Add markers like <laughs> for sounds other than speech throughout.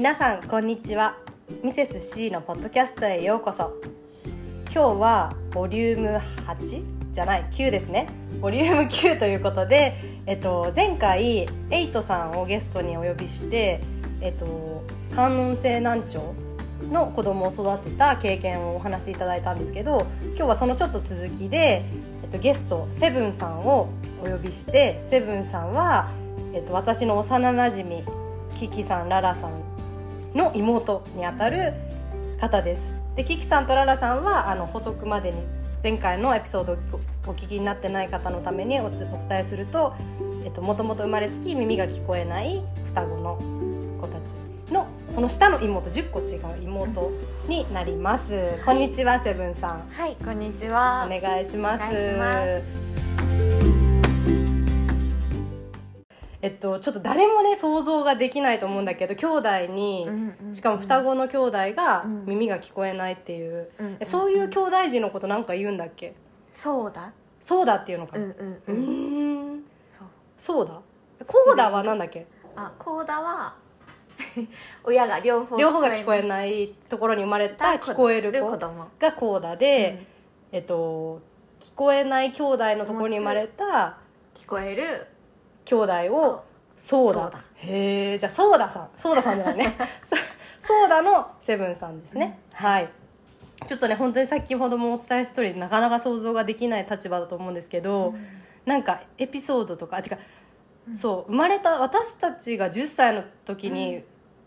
皆さんこんにちは。ミセス C のポッドキャストへようこそ。今日はボリューム8じゃない9ですね。ボリューム9ということで、えっと、前回エイトさんをゲストにお呼びして、えっと、観音性難聴の子供を育てた経験をお話しいただいたんですけど今日はそのちょっと続きで、えっと、ゲストセブンさんをお呼びしてセブンさんは、えっと、私の幼なじみキキさんララさんの妹にあたる方です。でキキさんとララさんはあの補足までに前回のエピソードをお聞きになってない方のためにおつお伝えすると、えっと、もともと生まれつき耳が聞こえない双子の子たちのその下の妹10個違う妹になります。こんにちはセブンさん。はい、こんにちは。お願いします。お願いしますえっとちょっと誰もね想像ができないと思うんだけど兄弟に、うんうんしかも双子の兄弟がうん。耳が聞こえないっていう、そういう兄弟児のことなんか言うんだっけ？そうだ。そうだっていうのかうな、うんうん。うん。そう。そうだ。コーダはなんだっけ？あ、コーダは <laughs> 親が両方両方が聞こえないところに生まれた聞こえる子。がコーダで、えっと聞こえない兄弟のところに生まれた聞こえる。兄弟をそうだそうだへえじゃあそうださん。そうださんじゃないね。そそうだのセブンさんですね、はい。ちょっとね本当に先ほどもお伝えした通りなかなか想像ができない立場だと思うんですけど、なんかエピソードとかあてか、そう生まれた私たちが10歳の時に、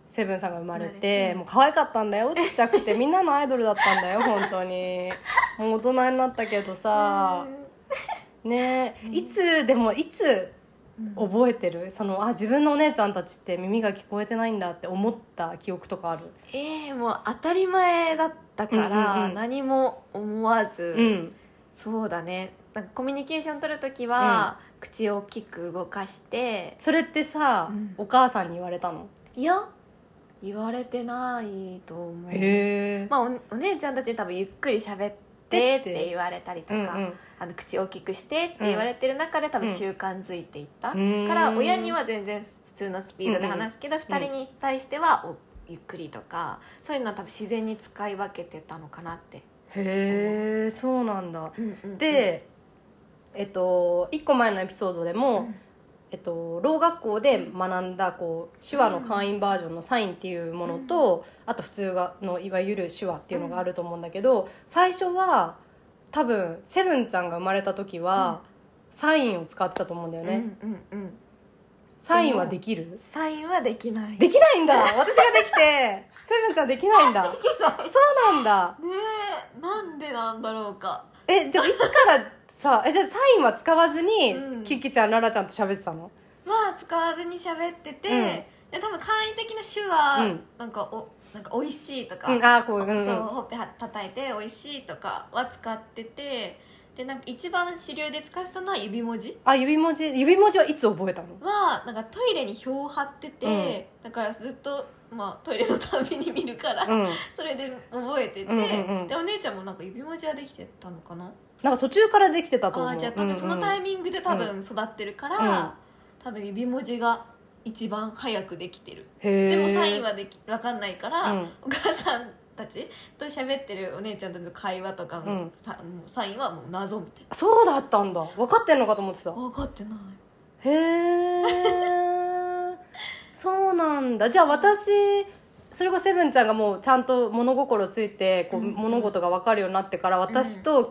セブンさんが生まれて、て。もう可愛かったんだよちっちゃくて。<laughs> みんなのアイドルだったんだよ本当に。もう大人になったけどさ。ねいつでもいつ覚えてる？そのあ自分のお姉ちゃんたちって耳が聞こえてないんだって思った記憶とかある？ええもう当たり前だったかうんうんらうん。何も思わず、うん。そうだね。なんかコミュニケーション取るときは、口を大きく動かして、それってさ、うん。お母さんに言われたの？いや言われてないと思う。まあ、おお姉ちゃんたちに多分ゆっくり喋ってって言われたりとか、うんうん。あの口大きくしてって言われてる中で多分うん。習慣づいていった、うん。から親には全然普通のスピードで話すけど、二うん。人に対してはおゆっくりとかそういうのは多分自然に使い分けてたのかなって、へえそうなんだ。でえっと1個前のエピソードでも、うんえっと、ろう学校で学んだこう手話の簡易バージョンのサインっていうものと、あと普通がのいわゆる手話っていうのがあると思うんだけど、最初は多分セブンちゃんが生まれた時は、サインを使ってたと思うんだよね、うんうんうん。サインはできる？サインはできない。ねできないんだ。<laughs> 私ができてセブンちゃんできないんだ。そうなんだ。えなんでなんだろうか。えじゃあいつからさえじゃあサインは使わずに、うん。キキちゃんララちゃんと喋ってたの？まあ使わずに喋ってて、うん。で多分簡易的な手話、うん。なんかおなんか美味しいとか、うん。あーこううんうん。そうほっぺは叩いて美味しいとかは使っててでなんか一番主流で使ってたのは指文字。あ指文字。指文字はいつ覚えたの？はなんかトイレに表を貼ってて、だからずっと、まあ、トイレのたびに見るから、うん。それで覚えてて、うんうんうん。でお姉ちゃんもなんか指文字はできてたのかな？なんか途中からできてたと思う。あーじゃあ多分そのタイミミングで多分育ってるから、うん。多分指文字が一番早くできてる。へでもサインははでき分かんないから、うん。お母さんたちと喋ってるお姉ちゃんたちの会話とかの、サインはもう謎みたいそうだったんだ。分かってんのかと思ってた。な分かってない。へえそうなんだ。じゃあ私それがセブンちゃんがもうちゃんと物心ついてこう、うん物事が分かるようになってから私とうん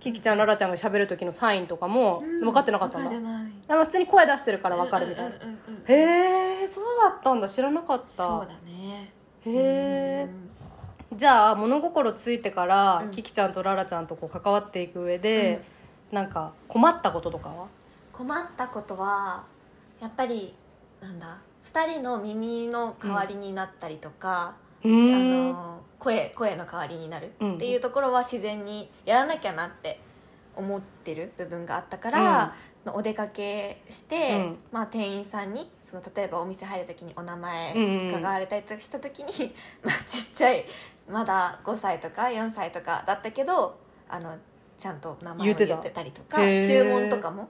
キキちゃんララちゃんが喋る時のサインとかもうん。分かってなかったんだ、あの普通に声出してるから分かるみたいな、へえそうだったんだ知らなかった。そうだね。へえうんじゃあ物心ついてから、うん。キキちゃんとララちゃんとこう関わっていく上で、なんか困ったこととかは？困ったことはやっぱりなんだ2人の耳の代わりになったりとか、うん。の声声の代わりになるうん。っていうところは自然にやらなきゃなって思ってる部分があったから、お出かけして、うん。まあ、店員さんにその例えばお店入る時にお名前うんうん伺われたりとかした時に、<laughs> まあ、ちっちゃいまだ5歳とか4歳とかだったけどあのちゃんと名前を言ってたりとか注文とかも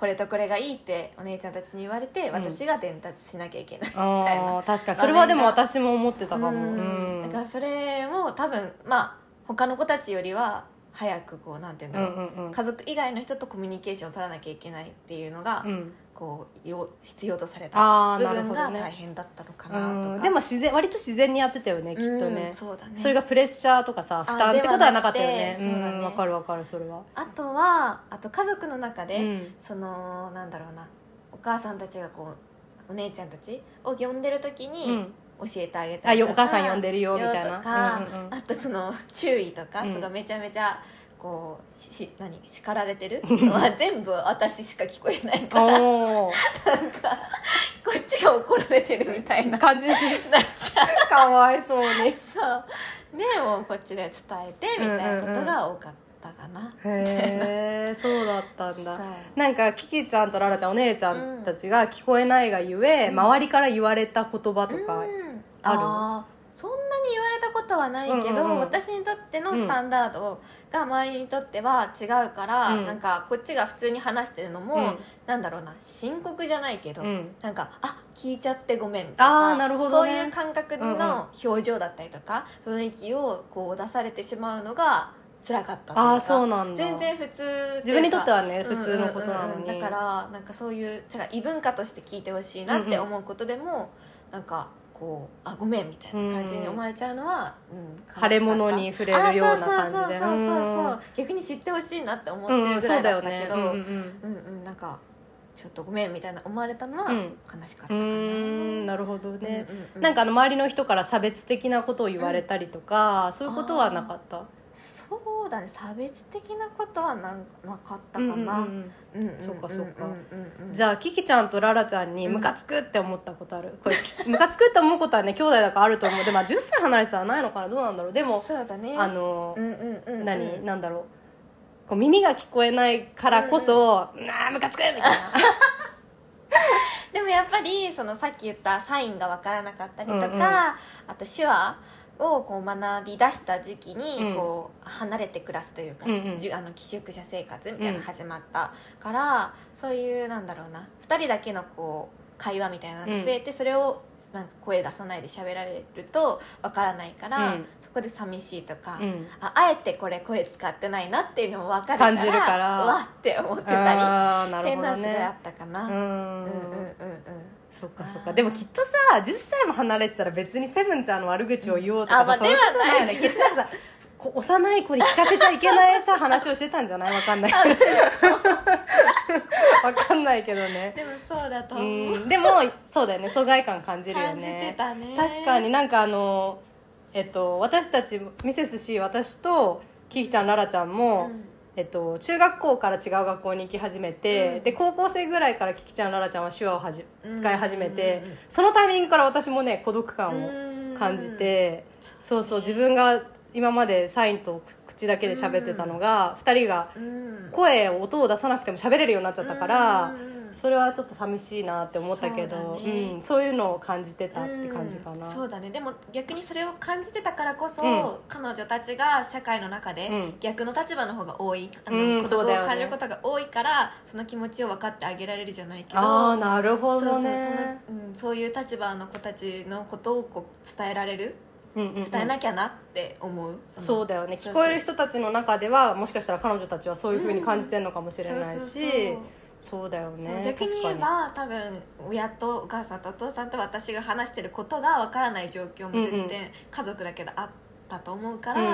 これとこれがいいってお姉ちゃんたちに言われて、ん。私が伝達しなきゃいけないみたいあな。あ確かに。それはでも私も思ってたかも。ううんん。だからそれも多分まあ他の子たちよりは早くこうなんていうんだろう、うんうんうん。家族以外の人とコミュニケーションを取らなきゃいけないっていうのが、うん。こうよ必要とされあたー部分が大変だったのかうなとか、ん。でも自然割と自然にやってたよねきっとね。うんそうだね。それがプレッシャーとかさ負担ってことはなかったよね。ではなくてそうんわかるわかるそれは。あとはあと家族の中で、うん。そのなんだろうな。お母さんたちがこうお姉ちゃんたちを呼んでる時うにん教えてあげたりとか、お母さん呼んでるよみたいな。とか、うんうんうん。あとその注意とか、うん。そのめちゃめちゃこうしし何叱られてる？のは全部私しか聞こえないから。おおこっちが怒られてるみたいな。感じになっちゃう。かわいそうに。そう。でもうこっちで伝えてみたいなことが多かったかな、へえそうだったんだ。なんかキキちゃんとララちゃんお姉ちゃんたちが聞こえないがゆえ、周りから言われた言葉とか、うんある。そんなに言われたことはないけど、うんうんうん。私にとってのスタンダードが周りにとっては違うから、うん。なんかこっちが普通に話してるのも、うん。なんだろうな深刻じゃないけど、うん。なんかあ聞いちゃってごめんとかあーなるほどね。そういう感覚の表情だったりとか、雰囲気をこう出されてしまうのが辛かったああそうなんだ。全然普通自分にとってはねうん普通のことなのに。うんうんうんだからなんかそういう違う異文化として聞いてほしいなって思うことでも、なんかこうあごめんみたいな感じに思われちゃうのは、うん。腫れ物に触れるような感じで。あそうそうそうそう逆に知ってほしいなって思うんうんってるぐらいだったけど、うんね。うんうん。うんなんかちょっとごめんみたいな思われたのはうん。悲しかったかな、うーんなるほどね、うんうんうん。なんかあの周りの人から差別的なことを言われたりとか、そういうことはなかった？そうだね差別的なことはなんなかったかうんうんな、うんうんうんそうかそうかうんうんうん。じゃあキキちゃんとララちゃんにムカつくって思ったことある、<laughs> これムカつくって思うことはね兄弟だからあると思う。でもまあ10歳離れてたらないのかな？どうなんだろう？でもそうだね。あのうんうんうんうん。何？なんだろう？こう耳が聞こえないからこそ「ああムカつく!」みたいな。<laughs> でもやっぱりそのさっき言ったサインが分からなかったりとか、うんうん。あと手話？をこう学び出した時期にうん。こう離れて暮らすというか、うんあの寄宿舎生活みたいなのが始まったから、そういうなんだろうな2人だけのこう会話みたいなのが増えて、それをなんか声出さないで喋られると分からないから、うん。そこで寂しいとか、うん。ああえてこれ声使ってないなっていうのも分かるから感じるから。うわって思ってたりっていうのはすごいあねったかな。ううんんうんうんうんそっかそっか。でもきっとさ10歳も離れてたら別にセブンちゃんの悪口を言おうとかあまあそういうことよね。きっとさこ幼い子に聞かせちゃいけないさ <laughs> 話をしてたんじゃない？わかんない。わかんないけどね。でもそうだとう思う、ん。でもそうだよね。疎外感感じるよ感じてねたね。確かになんかあのえっと私たちミセス C 私とキキちゃんララちゃんも、うんえっと、中学校から違う学校に行き始めて、うん。で高校生ぐらいからキキちゃんララちゃんは手話をはじうん。使い始めて、うんうんうん。そのタイミングから私もね孤独感をうん。感じて、そうそう自分が今までサインと口だけで喋ってたのが、2人がうん。声を音を出さなくても喋れるようになっちゃったから、うんそれはちょっと寂しいなって思ったけどそうだね。うん、そういうのを感じてたって感じかな、うんそうだね。でも逆にそれを感じてたからこそ、うん。彼女たちが社会の中でうん。逆の立場の方が多い、あうんの孤独を感じることが多いからその気持ちを分かってあげられるじゃないけどああなるほどそうそうそうん、そういう立場の子たちのことをこう伝えられるうんうんうん。伝えなきゃなって思う、の。そうだよね。聞こえる人たちの中ではもしかしたら彼女たちはそういうふうに感じてるのかもしれないし、そうそうそうそうだよね逆に言えば多分親とお母さんとお父さんと私が話してることがわからない状況も全然家族だけであったと思うから、うん。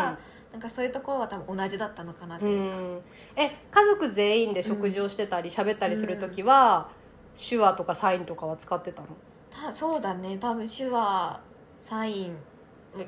なんかそういうところは多分同じだったのかなってにいうか、うんえ家族全員で食事をしてたり喋ったりする時は、手話とかサインとかは使ってたの？たそうだね。多分手話サイン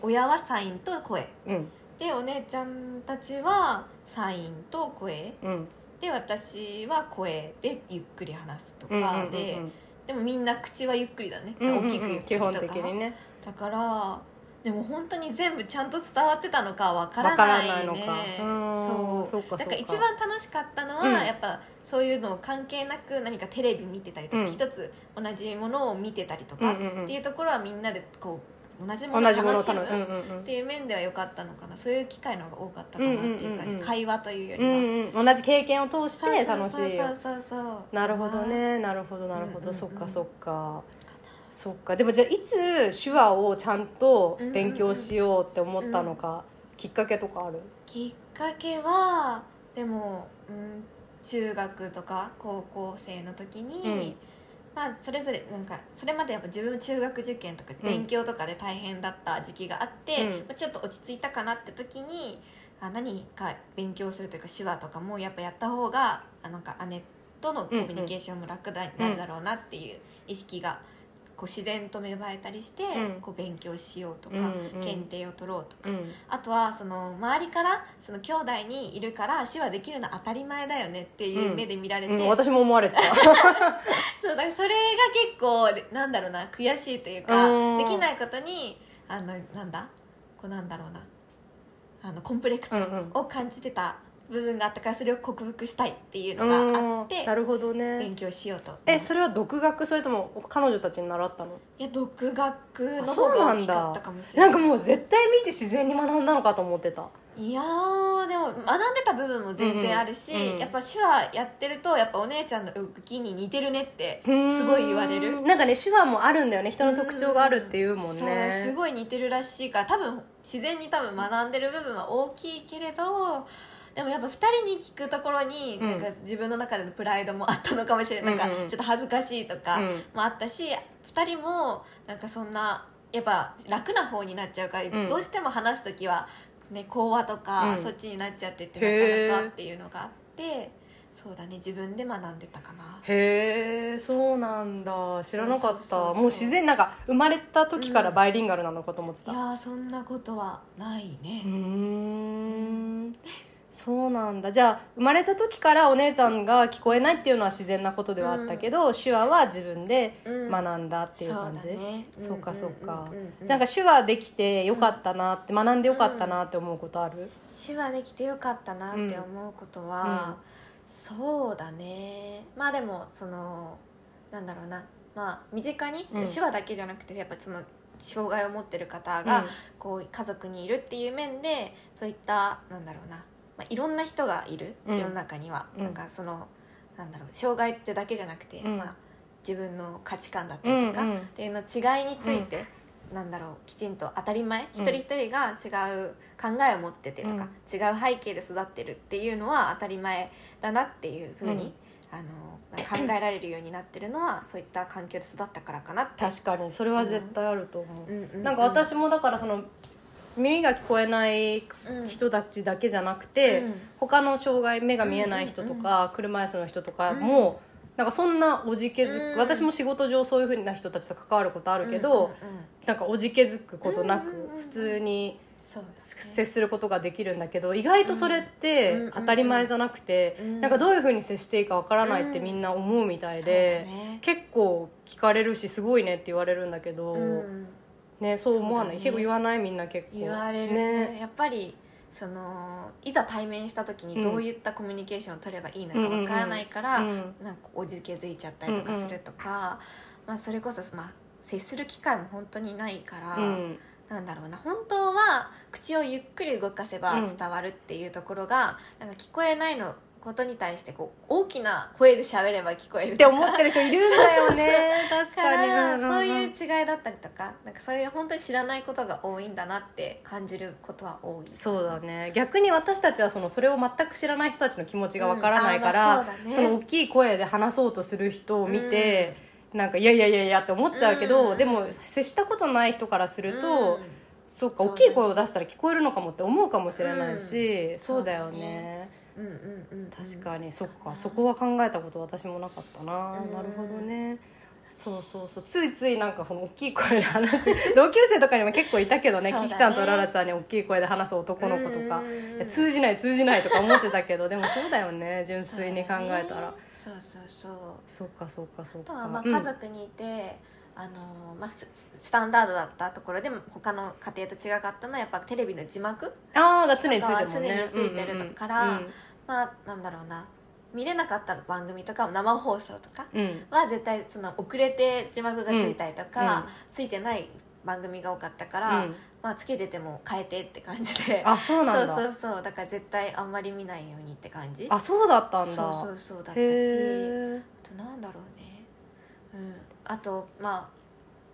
親はサインと声。うん。でお姉ちゃんたちはサインと声。うんで私は声でゆっくり話すとうんうんうんうん。かで、でもみんな口はゆっくりだね、うんうんうん。大きくゆっく基本りとか的にね。だからでも本当に全部ちゃんと伝わってたのかわからないね。ないのか。うん。そそうそうか。だから一番楽しかったのは、うん。やっぱそういうの関係なく何かテレビ見てたりとか、うん。一つ同じものを見てたりとか、うんうんうん。っていうところはみんなでこう同じものを楽しむ楽うんうんうん。っていう面では良かったのかな。そういう機会の方が多かったかなっていう感じ、会話というよりは、うんうん、同じ経験を通して楽しいそうそう。そうそうなるほどね。なるほどなるほど、そっかそっか。そっか。でもじゃあいつ手話をちゃんと勉強しようって思ったのか、きっかけとかある？きっかけはでも、うん、中学とか高校生の時に、うんまあそれぞれなんかそれまでやっぱ自分中学受験とかうん勉強とかで大変だった時期があって、うん。まあちょっと落ち着いたかなって時にあ何か勉強するというか手話とかもやっぱやった方があなんか姉とのコミュニケーションも楽だ、なるだろうなっていう意識がこう自然と芽生えたりして、うん。こう勉強しようとか、うんうん。検定を取ろうとか。うん。あとはその周りからその兄弟にいるから手話できるの当たり前だよねっていう目で見られて、うん、私も思われてた。<laughs> そうだからそれが結構なんだろうな悔しいというかうん。できないことにあのなんだ？こうなんだろうな。あのコンプレックスうんうん。を感じてた部分があったからそれを克服したいっていうのがあってなるほど勉ね強しようと。えそれは独学？それとも彼女たちに習ったの？いや独学のあそう方がなんだ。大きかったかもしれなないんかもう絶対見て自然に学んだのかと思ってた。いやーでも学んでた部分も全然あるし、うんうんやっぱ手話やってるとやっぱお姉ちゃんの動きに似てるねってすすごい言われるなんかね手話もあるんだよね人の特徴があるっていうもんそうねすごい似てるらしいから多分自然に多分学んでる部分は大きいけれどでもやっぱ2人に聞くところに、うん。なんか自分の中でのプライドもあったのかもしれない、なんうんうんかちょっと恥ずかしいとかうん。もあったし、2人もなんかそんなやっぱ楽な方になっちゃうから、うん。どうしても話す時は、ね、講話とか、うん。そっちになっちゃっててなかなかっていうのがあってそうだね自分で学んでたかな。へえそうなんだ。知らなかった。もう自然なんか生まれた時からバイリンガルなのかと思ってた。いやーそんなことはないね。うーんそうなんだ。じゃあ生まれた時からお姉ちゃんが聞こえないっていうのは自然なことではあったけど、手話は自分でうん。学んだっていう感じ、そうだね。そうかそうか。うんうんうんうんなん。か手話できてよかったなって、学んでよかったなって思うことある、手話できてよかったなって思うことは、そうだね。まあでもそのなんだろうな。まあ身近に、うん。手話だけじゃなくてやっぱその障害を持ってる方が、うん。こう家族にいるっていう面でそういったなんだろうな、まあ、いろんな人がいる、うん。世の中には、うん。なんかそのなんだろう障害ってだけじゃなくて、うん。まあ、自分の価値観だったりとか、うんうん。っていうの違いについて、なんだろうきちんと当たり前、うん。一人一人が違う考えを持っててとか、違う背景で育ってるっていうのは当たり前だなっていうふうに、あの考えられるようになってるのはそういった環境で育ったからかなって。確かにそれは絶対あると思う、うんうんうん。なんか私もだからその耳が聞こえない人たちだけじゃなくて、うん。他の障害目が見えない人とか、車椅子の人とかも、なんかそんなおじけづく、うん。私も仕事上そういうふうな人たちと関わることあるけど、うんうんうん。なんかおじけづくことなく、うんうんうんうん。普通に接することができるんだけど意外とそれって当たり前じゃなくて、うん。なんかどういうふうに接していいかわからないってみんな思うみたいで、そうだね。結構聞かれるしすごいねって言われるんだけど、うんねそう思わない、ね。結構言わないみんな結構。言われるね。やっぱりそのいざ対面した時にどういったコミュニケーションを取ればいいのかわからないから、うん。なんかおじけづいちゃったりとかするとか、まあ、それこそ、まあ、接する機会も本当にないから、うん。なんだろうな。本当は口をゆっくり動かせばうん。伝わるっていうところが、なんか聞こえないのことに対してこう大きな声で喋れば聞こえるって思ってる人いるんだよね。<laughs> 確かかにそういう違いだったりとかなんかそういう本当に知らないことが多いんだなって感じることは多い。そうだね。逆に私たちはそのそれを全く知らない人たちの気持ちがわからないから、うん。そね。その大きい声で話そうとする人を見て、なんかいやいやいやいやって思っちゃうけど、うん。でも接したことない人からすると、うん。そっかそうだね大きい声を出したら聞こえるのかもって思うかもしれないし、うん。そうだよねうんうんうんうん。確かに。そっか。うん。そこは考えたこと私もなかったな、うん。なるほどね。そうそうそうついついなんかその大きい声で話す。<laughs> 同級生とかにも結構いたけどね。ね。キキちゃんとララちゃんに大きい声で話す男の子とか、通じない通じないとか思ってたけど。でもそうだよね。純粋に考えたら。そうそうそうそっかそっかそっか。あとはまあうん家族にいて、あのまあ、ふスタンダードだったところでも他の家庭と違かったのはやっぱテレビの字幕ああが常についてるもんね。常についてるからうんうんまあなんだろうな。見れなかった番組とか生放送とかは絶対その遅れて字幕がついたりとか、ついてない番組が多かったから、うん。まあつけてても変えてって感じで。<laughs> あそうなんだ。そうそうそう。だから絶対あんまり見ないようにって感じ。あそうだったんだ。そうそうそうだったし。あとなんだろうね。うん。あとまあ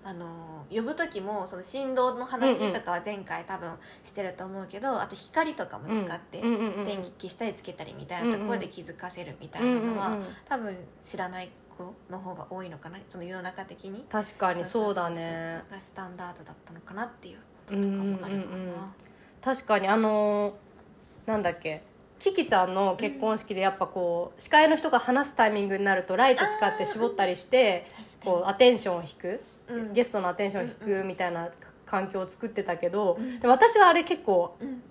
あの呼ぶ時もその振動の話とかは前回多分してると思うけど、あと光とかも使って、電気消したりつけたりみたいなところで気づかせるみたいなのは、多分知らない子の方が多いのかな。その世の中的に。確かにそうだね。がスタンダードだったのかなっていうこととかもあるかな、確かにあのーなんだっけ。キキちゃんの結婚式でやっぱこう司会の人が話すタイミングになるとライト使って絞ったりしてこうアテンションを引く。うんゲストのアテンションを引くみたいな環境を作ってたけどうん。で私はあれ結構うん。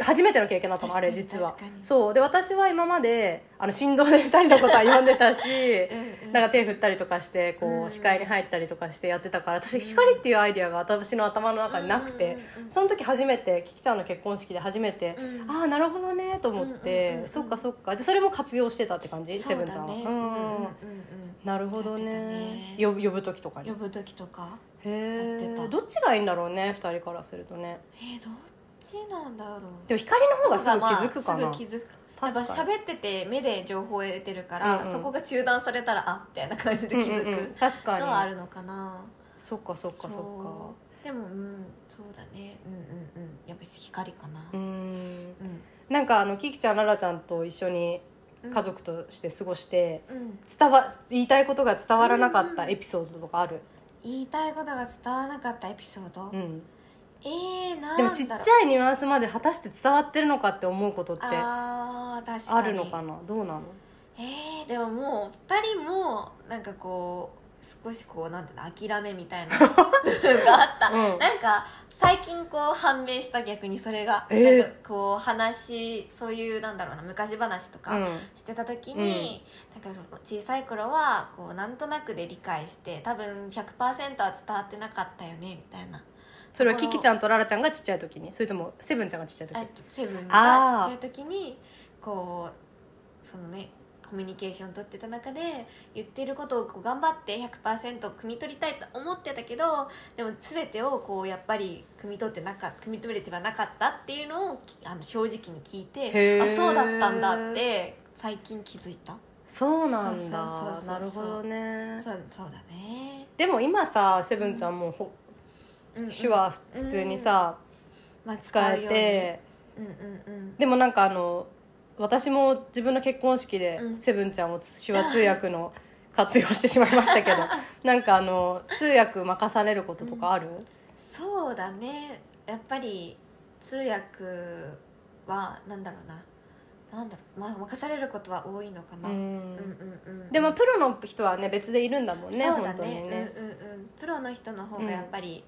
初めての経験だったのあれ実は。そう。で私は今まであの振動で二人のことは呼んでたし <laughs> うんうんなんか手振ったりとかしてこうんう視界に入ったりとかしてやってたから確かに光っていうアイディアが私の頭の中になくてうんうんうんその時初めてキキちゃんの結婚式で初めてうんああなるほどねと思ってうんそっかそっか。じゃあそれも活用してたって感じ？そセブンちゃんはうんなるほどね。ね。呼ぶ呼ぶ時とかに。呼ぶ時とか。へやってた。えどっちがいいんだろうね二人からするとね。えー、どっちなんだろう。でも光の方がすぐ気づくかな。まあすぐ気づく。やっぱ喋ってて目で情報を得てるから、うんうん。そこが中断されたらあみたいな感じで気づうんうんうん。く確かに。のはあるのかな、そっかそっかそっか。でもうんそうだね。うんうんうん。やっぱり光かな。うーん。うん。なんかあのキキちゃんララちゃんと一緒にうん家族として過ごして、うん。伝わ言いたいことが伝わらなかったエピソードとかある、言いたいことが伝わらなかったエピソード、うん、えー、なんでもちっちゃいニュアンスまで果たして伝わってるのかって思うことってあるのかな？どうなの？えー、でももう2人もなんかこう少しこうなんていうの諦めみたいな。<laughs> があった、うん。なんか最近こう判明した逆にそれが、えー。なんかこう話そういうなんだろうな昔話とかうん。してた時に、なんかその小さい頃はこうなんとなくで理解して多分100%は伝わってなかったよねみたいな。それはキキちゃんとララちゃんがちっちゃい時に？それともセブンちゃんがちっちゃい時？あセブンがちっちゃい時にこうそのねコミュニケーション取ってた中で言ってることをこう頑張って100%汲み取りたいと思ってたけどでも全てをこうやっぱり汲み取ってなか汲み取れてはなかったっていうのをきあの正直に聞いへてー。あそうだったんだって最近気づいた。そうなんだ。なるほどね。そうそうだね、でも今さセブンちゃんもほうん。うん。手話普通にさ、まあ、使えうように。てうんうんうん。でもなんかあの私も自分の結婚式でうん。セブンちゃんを手話通訳の <laughs> 活用してしまいましたけど <laughs> なんかあの通訳任されることとかある、そうだね。やっぱり通訳はなんだろうな。なんだろう、まあ、任されることは多いのかな、うん。うんうんうん。でもプロの人はね別でいるんだもんねそうだ本当にね。ねうんうんうん。プロの人の方がやっぱり、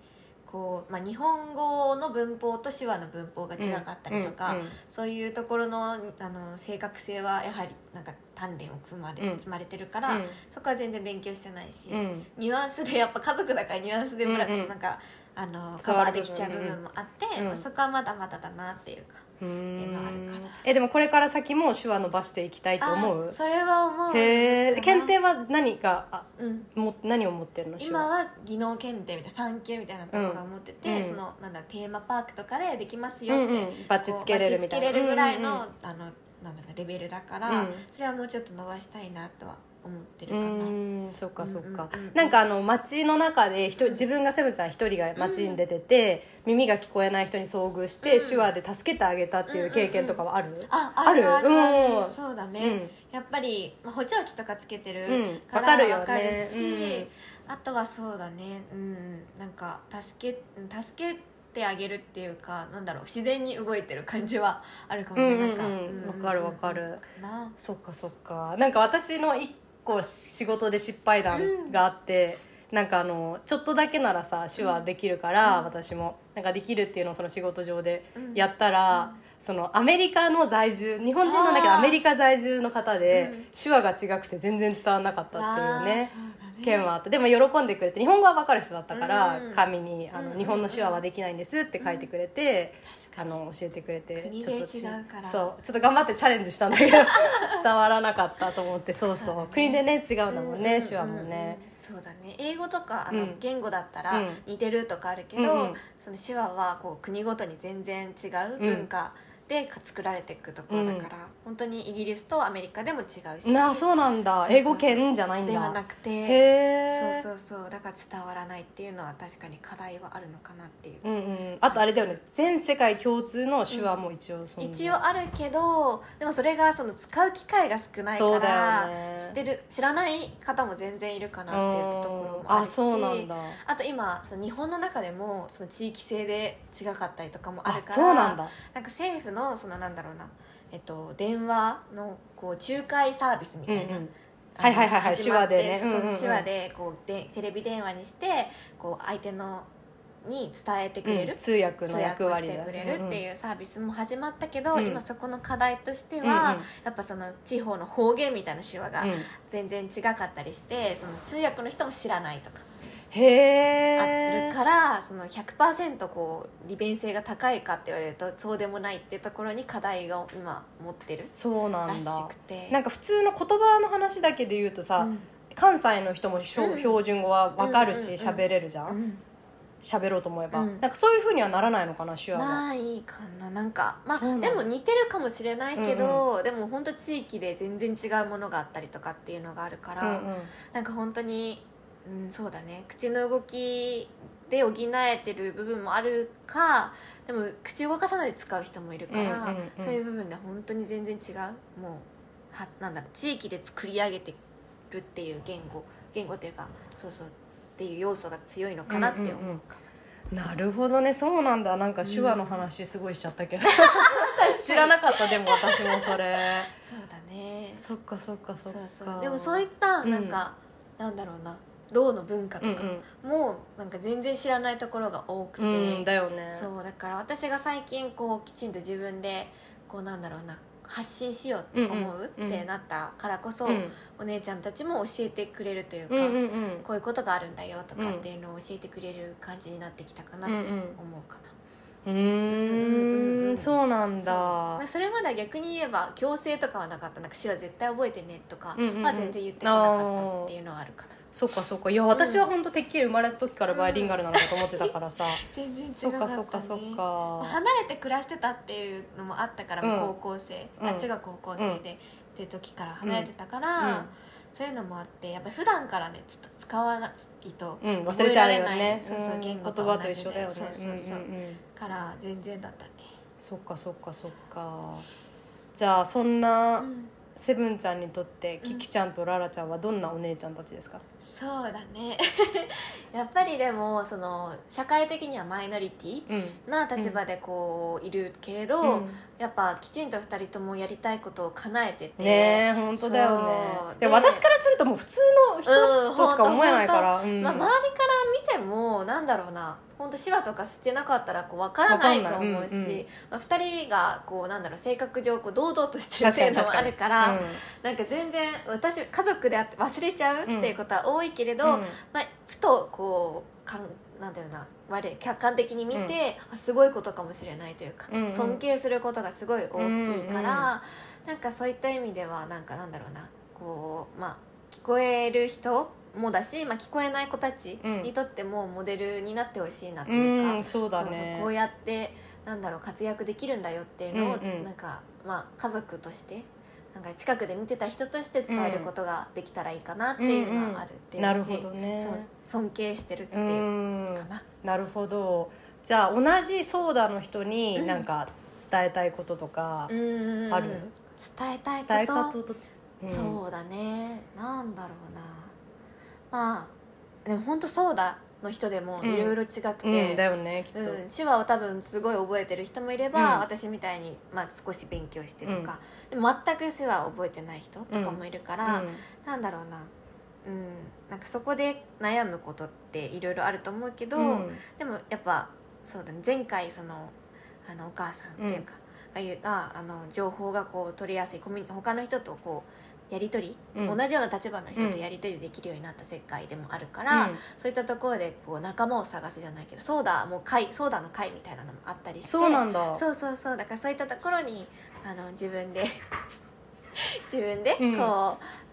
こうまあ、日本語の文法と手話の文法が違かったりとか、うんうんそういうところのあの正確性はやはりなんか鍛錬を組まれ,、うん。積まれてるから、うん。そこは全然勉強してないし、うん。ニュアンスでやっぱ家族だからニュアンスでもら、うんうん。なんかあのカバーできちゃう部分もあって、うん。まあそこはまだまだだなっていうかえでもこれから先も手話伸ばしていきたいと思う？あそれは思うへえ検定は何かあうん。も何を持ってるの？今は技能検定みたいな3級みたいなところを持ってて、うんそのなんだテーマパークとかでできますよって、うんうん。バッチつけれるみたいな。バッチつけれるぐらいの,、うんうん。あのなんだろうレベルだから、うん。それはもうちょっと伸ばしたいなとは思ってるうかな、そっかそっか、うんうんうんうん。なんかあの街の中で一人自分がセブンちゃん一人が街に出てて、耳が聞こえない人に遭遇して、うん。手話で助けてあげたっていう経験とかはある、ああるある？あるある。うん。そうだね、うん。やっぱり、まあ、補聴器とかつけてるうん。からわかるよね。わかるし、あとはそうだね。うんなんか助け助けてあげるっていうかなんだろう自然に動いてる感じはあるかもしれないかうん。うんうんわかるわかる。そっかそっか。なんか私の一個仕事で失敗談があって、なんかあのちょっとだけならさ手話できるから、うん。私も。なんかできるっていうのをその仕事上でうん。やったら、そのアメリカの在住日本人なんだけどアメリカ在住の方で、うん。手話が違くて全然伝わらなかったっていうね件はあってでも喜んでくれて日本語は分かる人だったから、うん。紙にあの、うん。日本の手話はできないんです」って書いてくれて、あの教えてくれてちょっとち違うから。そう。ちょっと頑張ってチャレンジしたんだけど <laughs> 伝わらなかったと思ってそうそう。ね。国でね違うんだもんね、う手話もね、うんそうだね。英語とかあの、うん。言語だったらうん。似てるとかあるけど、うんうん。その手話はこう国ごとに全然違う文化で作られていくところだから、本当にイギリスとアメリカでも違うし。なあそうなんだ。英語圏じゃないんだ。ではなくて。へえそうそうそう。だから伝わらないっていうのは確かに課題はあるのかなっていう、うんうん。あとあれだよね。全世界共通の手話も一応そんな一応あるけどでもそれがその使う機会が少ないから、よね。知ってる知らない方も全然いるかなっていうところもあるしあそうなんだ。あと今その日本の中でもその地域性で違かったりとかもあるからなんだ。なんか政府のそのなんだろうな、えっと、電話のこう仲介サービスみたいな、うんうん。はいはいはいはい手話でね。うんうんうん手話でこうでテレビ電話にしてこう相手のに伝えてくれる、うん通訳通の役訳をしてくれるってういうサービスも始まったけど、うん。今そこの課題としては、うんうん。やっぱその地方の方言みたいな手話が全然違かったりしてその通訳の人も知らないとかへあえるからその100%こう利便性が高いかって言われるとそうでもないっていうところに課題を今持ってるそうならしんだくて。なんか普通の言葉の話だけで言うとさ、うん。関西の人も標うん。標準語は分かるしうんうんうん。喋れるじゃうんん喋ろうと思えば、うん。なんかそういうふうにはならないのかな手話はないかな。なんかまあでも似てるかもしれないけど、でも本当地域で全然違うものがあったりとかっていうのがあるから、うんうん。なんか本当にうんそうだね。口の動きで補えてる部分もあるかでも口動かさないで使う人もいるから、うんうんうん。そういう部分で本当に全然違う。もうはなんだろう。地域で作り上げてるっていう言語言語っていうかそうそうっていう要素が強いのかなって思うかな。なるほどね。そうなんだ。なんか手話の話すごいしちゃったけど、知らなかったでも私もそれ。そうだね。そっかそっかそっか。そうそう。でもそういったなんか、なんだろうな。ろうの文化とかもなんか全然知らないところが多くて、うんうん、うん、だよね。そうだから私が最近こうきちんと自分でこうなんだろうな発信しようって思ううんうんってなったからこそ、うんお姉ちゃんたちも教えてくれるというか、うんうんうん。こういうことがあるんだよとかっていうのを教えてくれる感じになってきたかなって思うかな、ううんうんそうなんだ。まあそれまでは逆に言えば強制とかはなかった。なんか手話絶対覚えてねとかは全然言ってこなかったっていうのはあるかな、そっかそっか。いや私は本当てっきり生まれた時からバイリンガルなのかと思ってたからさ、<laughs> 全然違そっかそっかそっか。離れて暮らしてたっていうのもあったから、うん。高校生、うん。あっちが高校生で、うん。っていう時から離れてたから、うん。そういうのもあってやっぱ普段からねつ使わないとうん忘れちゃうよ覚えられなねい。そうそううん。言葉とと同じで。一緒だよね。そうそうそう、んんん。から全然だったね、そっかそっかそっか。じゃあそんなうん。セブンちゃんにとってうんキキちゃんとララちゃんはどんなお姉ちゃんたちですか？そうだね。<laughs> やっぱりでもその社会的にはマイノリティうん。な立場でこういるけれど、うん。やっぱきちんと2人ともやりたいことを叶えてて。ねえ本当だよね。で私からするともう普通の人としか思えないから、うん。まあ、周りから見てもなんだろうな。本当手話とかしてなかったらこう分からないと思うし、うんうん。まあ、2人がこうなんだろう性格上こう堂々としてるっていうのもあるからうん。なんか全然私家族であって忘れちゃうっていうことは多いけれど、うん。まあ、ふとこうかんなんだろうな我客観的に見て、あすごいことかもしれないというか、うんうん。尊敬することがすごい大きいから、うんうんなんかそういった意味ではなんかなんだろうなこうまあ聞こえる人もだし、まあ、聞こえない子たちにとってもモデルになってほしいなっていうか、うんそうだね。こうやってなんだろう活躍できるんだよっていうのを、うんうん。なんか、まあ、家族としてなんか近くで見てた人として伝えることができたらいいかなっていうのはあるっていうし、なるほどね。尊敬してるってういうんかな、なるほど。じゃあ同じソーダの人になんか伝えたいこととかうんうんうん。ある、伝えたいこと？伝え方と、うん。そうだね。なんだろうな。まあでも本当そうだの人でもいろいろ違くて、うんだよねきっと、うん、手話を多分すごい覚えてる人もいれば、うん。私みたいに、まあ、少し勉強してとか、でも全く手話を覚えてない人とかもいるから、うん。なんだろうな,、うん、なんかそこで悩むことっていろいろあると思うけど、うん。でもやっぱそうだね。前回そのあのお母さんっていうか、があの情報がこう取りやすいコミ他の人とこうやり取り、うん。同じような立場の人とやり取りできるようになった世界でもあるから、うん。そういったところでこう仲間を探すじゃないけどソーダもう会ソーダの会みたいなのもあったりしてそうなんだ。そうそうそうだからそういったところにあの自分で <laughs> 自分でこう、うん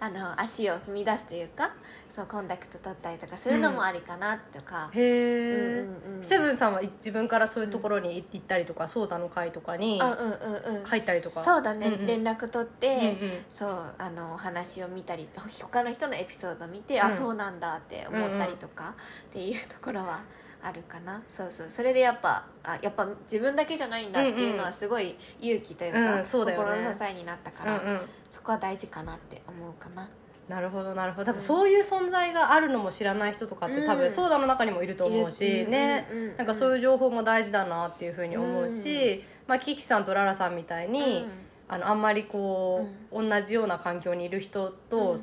あの足を踏み出すというかそうコンタクト取ったりとかするのもありかなとか、へえ、うんうんうんセブンさんは自分からそういうところに行ったりとか、ソーダの会とかに、あうんうんうん。入ったりとか？そうだね、うんうん。連絡取って、うんうんそうあのお話を見たり他の人のエピソードを見て、うん。あそうなんだって思ったりとかっていうところはあるかな。そうそう。それでやっぱあやっぱ自分だけじゃないんだっていうのはすごい勇気というか、うん。そうだよね。心の支えになったから、うんうん。そこは大事かなって思うかななるほどなるほど。多分そういう存在があるのも知らない人とかって多分うんソーダの中にもいると思うし、ね、なんかそういう情報も大事だなっていうふうに思うし、うん。まあ、キキさんとララさんみたいに、あのあんまりこう、同じような環境にいる人と、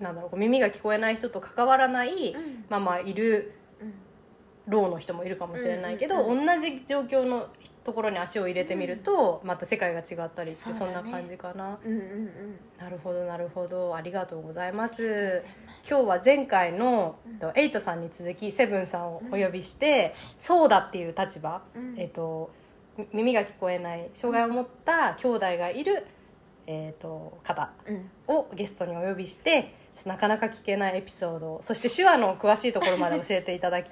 なんだろう耳が聞こえない人と関わらない、うん。まあまあいるうんろうの人もいるかもしれないけど、うんう同じ状況のところに足を入れてみると、また世界が違ったりってそ,、んな感じかな。うんうんうん。なるほどなるほど。ありがとうございます。今日は前回の、えっとエイトさんに続きセブンさんをお呼びして、そうだっていう立場、うん。えっとみ耳が聞こえない障害を持った兄弟がいる、えっと方うん。をゲストにお呼びしてちょっとなかなか聞けないエピソードそして手話の詳しいところまで <laughs> 教えていただき、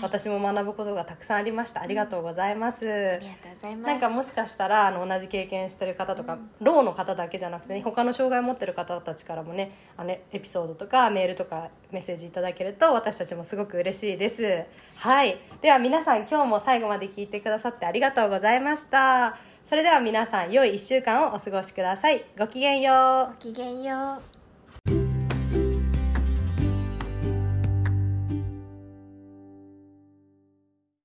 私も学ぶことがたくさんありました。ありがとうございます、ありがとうございます。なんかもしかしたらあの同じ経験してる方とか、ろうの方だけじゃなくてね他の障害を持ってる方たちからもねあのエピソードとかメールとかメッセージいただけると私たちもすごく嬉しいです。はい。では皆さん今日も最後まで聞いてくださってありがとうございましたそれでは皆さん良い1週間をお過ごしください。ごきげんよう。ごきげんよう。